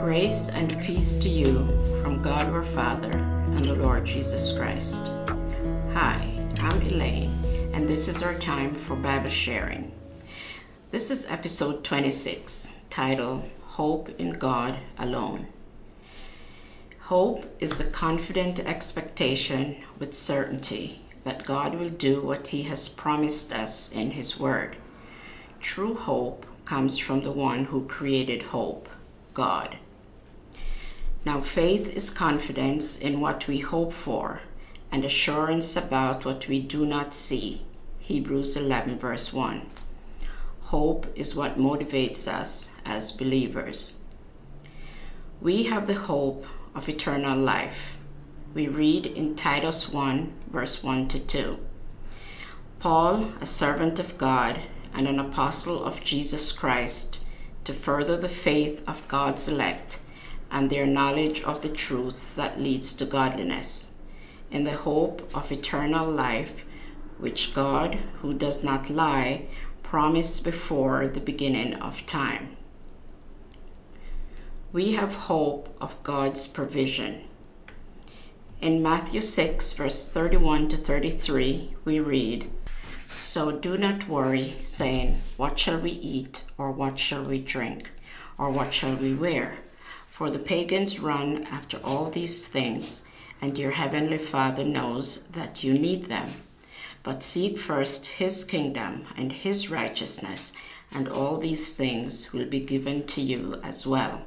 Grace and peace to you from God our Father and the Lord Jesus Christ. Hi, I'm Elaine, and this is our time for Bible sharing. This is episode 26, titled Hope in God Alone. Hope is the confident expectation with certainty that God will do what He has promised us in His Word. True hope comes from the one who created hope, God. Now, faith is confidence in what we hope for and assurance about what we do not see. Hebrews 11, verse 1. Hope is what motivates us as believers. We have the hope of eternal life. We read in Titus 1, verse 1 to 2. Paul, a servant of God and an apostle of Jesus Christ, to further the faith of God's elect and their knowledge of the truth that leads to godliness, in the hope of eternal life, which God, who does not lie, promised before the beginning of time we have hope of God's provision. In Matthew 6, verse 31 to 33, we read, So do not worry, saying, What shall we eat, or what shall we drink, or what shall we wear? For the pagans run after all these things, and your heavenly Father knows that you need them. But seek first his kingdom and his righteousness, and all these things will be given to you as well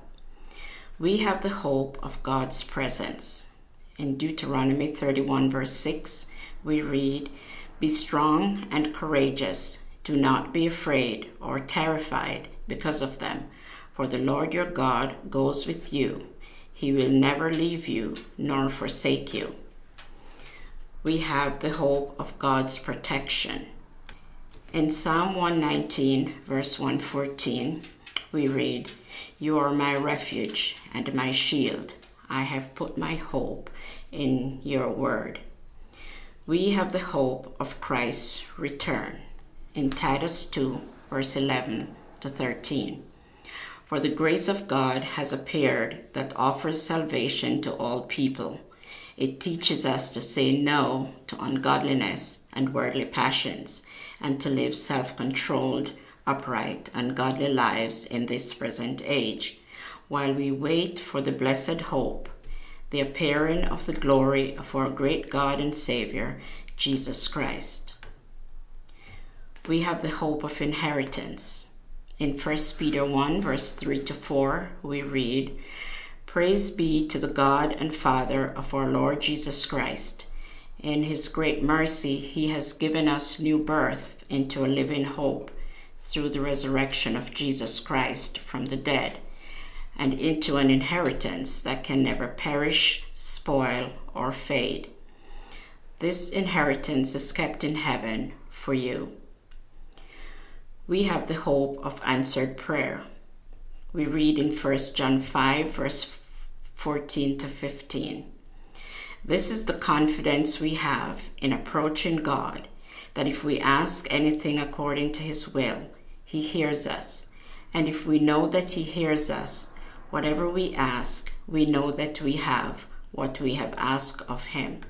we have the hope of God's presence. In Deuteronomy 31, verse 6, we read, Be strong and courageous. Do not be afraid or terrified because of them, for the Lord your God goes with you. He will never leave you nor forsake you. We have the hope of God's protection. In Psalm 119, verse 114, we read, You are my refuge and my shield. I have put my hope in your word. We have the hope of Christ's return. In Titus 2, verse 11 to 13. For the grace of God has appeared that offers salvation to all people. It teaches us to say no to ungodliness and worldly passions and to live self controlled upright, and godly lives in this present age, while we wait for the blessed hope, the appearing of the glory of our great God and Savior, Jesus Christ. We have the hope of inheritance. In 1 Peter 1, verse 3 to 4, we read, Praise be to the God and Father of our Lord Jesus Christ. In his great mercy, he has given us new birth into a living hope through the resurrection of Jesus Christ from the dead and into an inheritance that can never perish, spoil, or fade. This inheritance is kept in heaven for you. We have the hope of answered prayer. We read in 1 John 5, verse 14 to 15. This is the confidence we have in approaching God that if we ask anything according to his will, he hears us. And if we know that he hears us, whatever we ask, we know that we have what we have asked of him.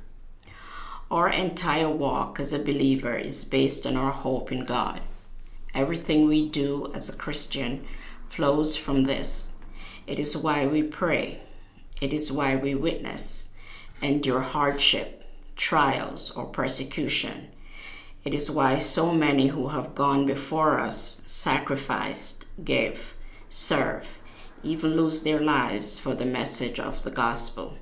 Our entire walk as a believer is based on our hope in God. Everything we do as a Christian flows from this. It is why we pray. It is why we witness, endure hardship, trials, or persecution. It is why so many who have gone before us sacrificed, gave, serve, even lose their lives for the message of the gospel.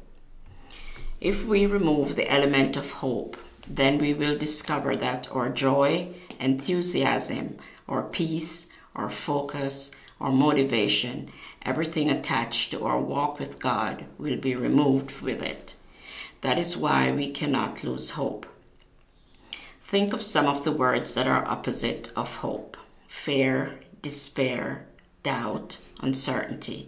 If we remove the element of hope, then we will discover that our joy, enthusiasm, or peace, or focus, or motivation, everything attached to our walk with God will be removed with it. That is why we cannot lose hope. Think of some of the words that are opposite of hope fear, despair, doubt, uncertainty.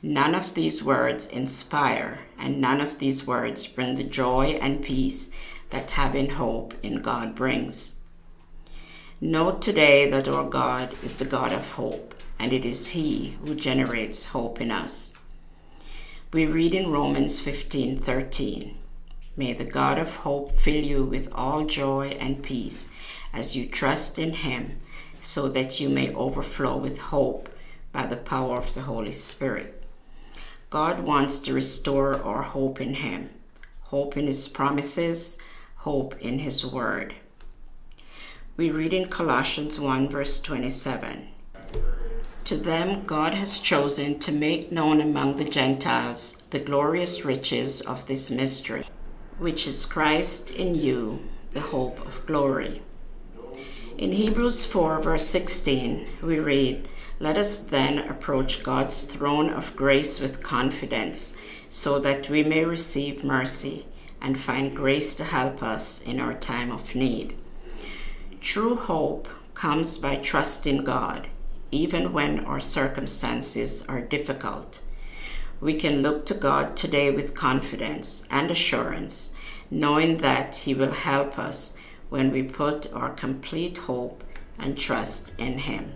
None of these words inspire, and none of these words bring the joy and peace that having hope in God brings. Note today that our God is the God of hope, and it is He who generates hope in us. We read in Romans 15 13. May the God of hope fill you with all joy and peace as you trust in Him, so that you may overflow with hope by the power of the Holy Spirit. God wants to restore our hope in Him, hope in His promises, hope in His Word. We read in Colossians 1, verse 27. To them God has chosen to make known among the Gentiles the glorious riches of this mystery, which is Christ in you, the hope of glory. In Hebrews 4, verse 16, we read, Let us then approach God's throne of grace with confidence, so that we may receive mercy and find grace to help us in our time of need. True hope comes by trusting God, even when our circumstances are difficult. We can look to God today with confidence and assurance, knowing that He will help us when we put our complete hope and trust in Him.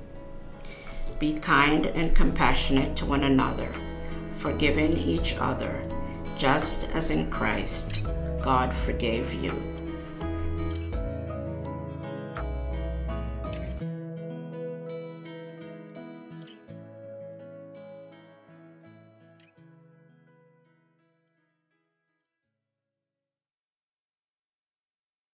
Be kind and compassionate to one another, forgiving each other, just as in Christ God forgave you.